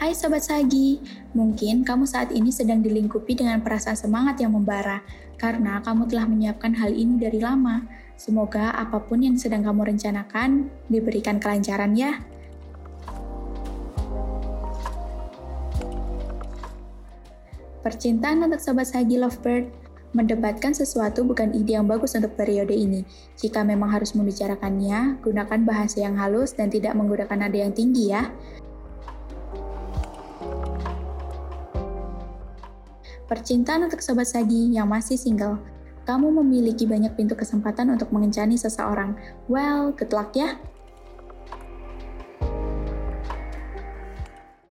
Hai Sobat Sagi, mungkin kamu saat ini sedang dilingkupi dengan perasaan semangat yang membara, karena kamu telah menyiapkan hal ini dari lama. Semoga apa pun yang sedang kamu rencanakan diberikan kelancaran ya. Percintaan untuk Sobat Sagi Lovebird, Mendebatkan sesuatu bukan ide yang bagus untuk periode ini. Jika memang harus membicarakannya, gunakan bahasa yang halus dan tidak menggunakan nada yang tinggi ya. Percintaan untuk sobat Sagi yang masih single. Kamu memiliki banyak pintu kesempatan untuk mengencani seseorang. Well, good luck ya!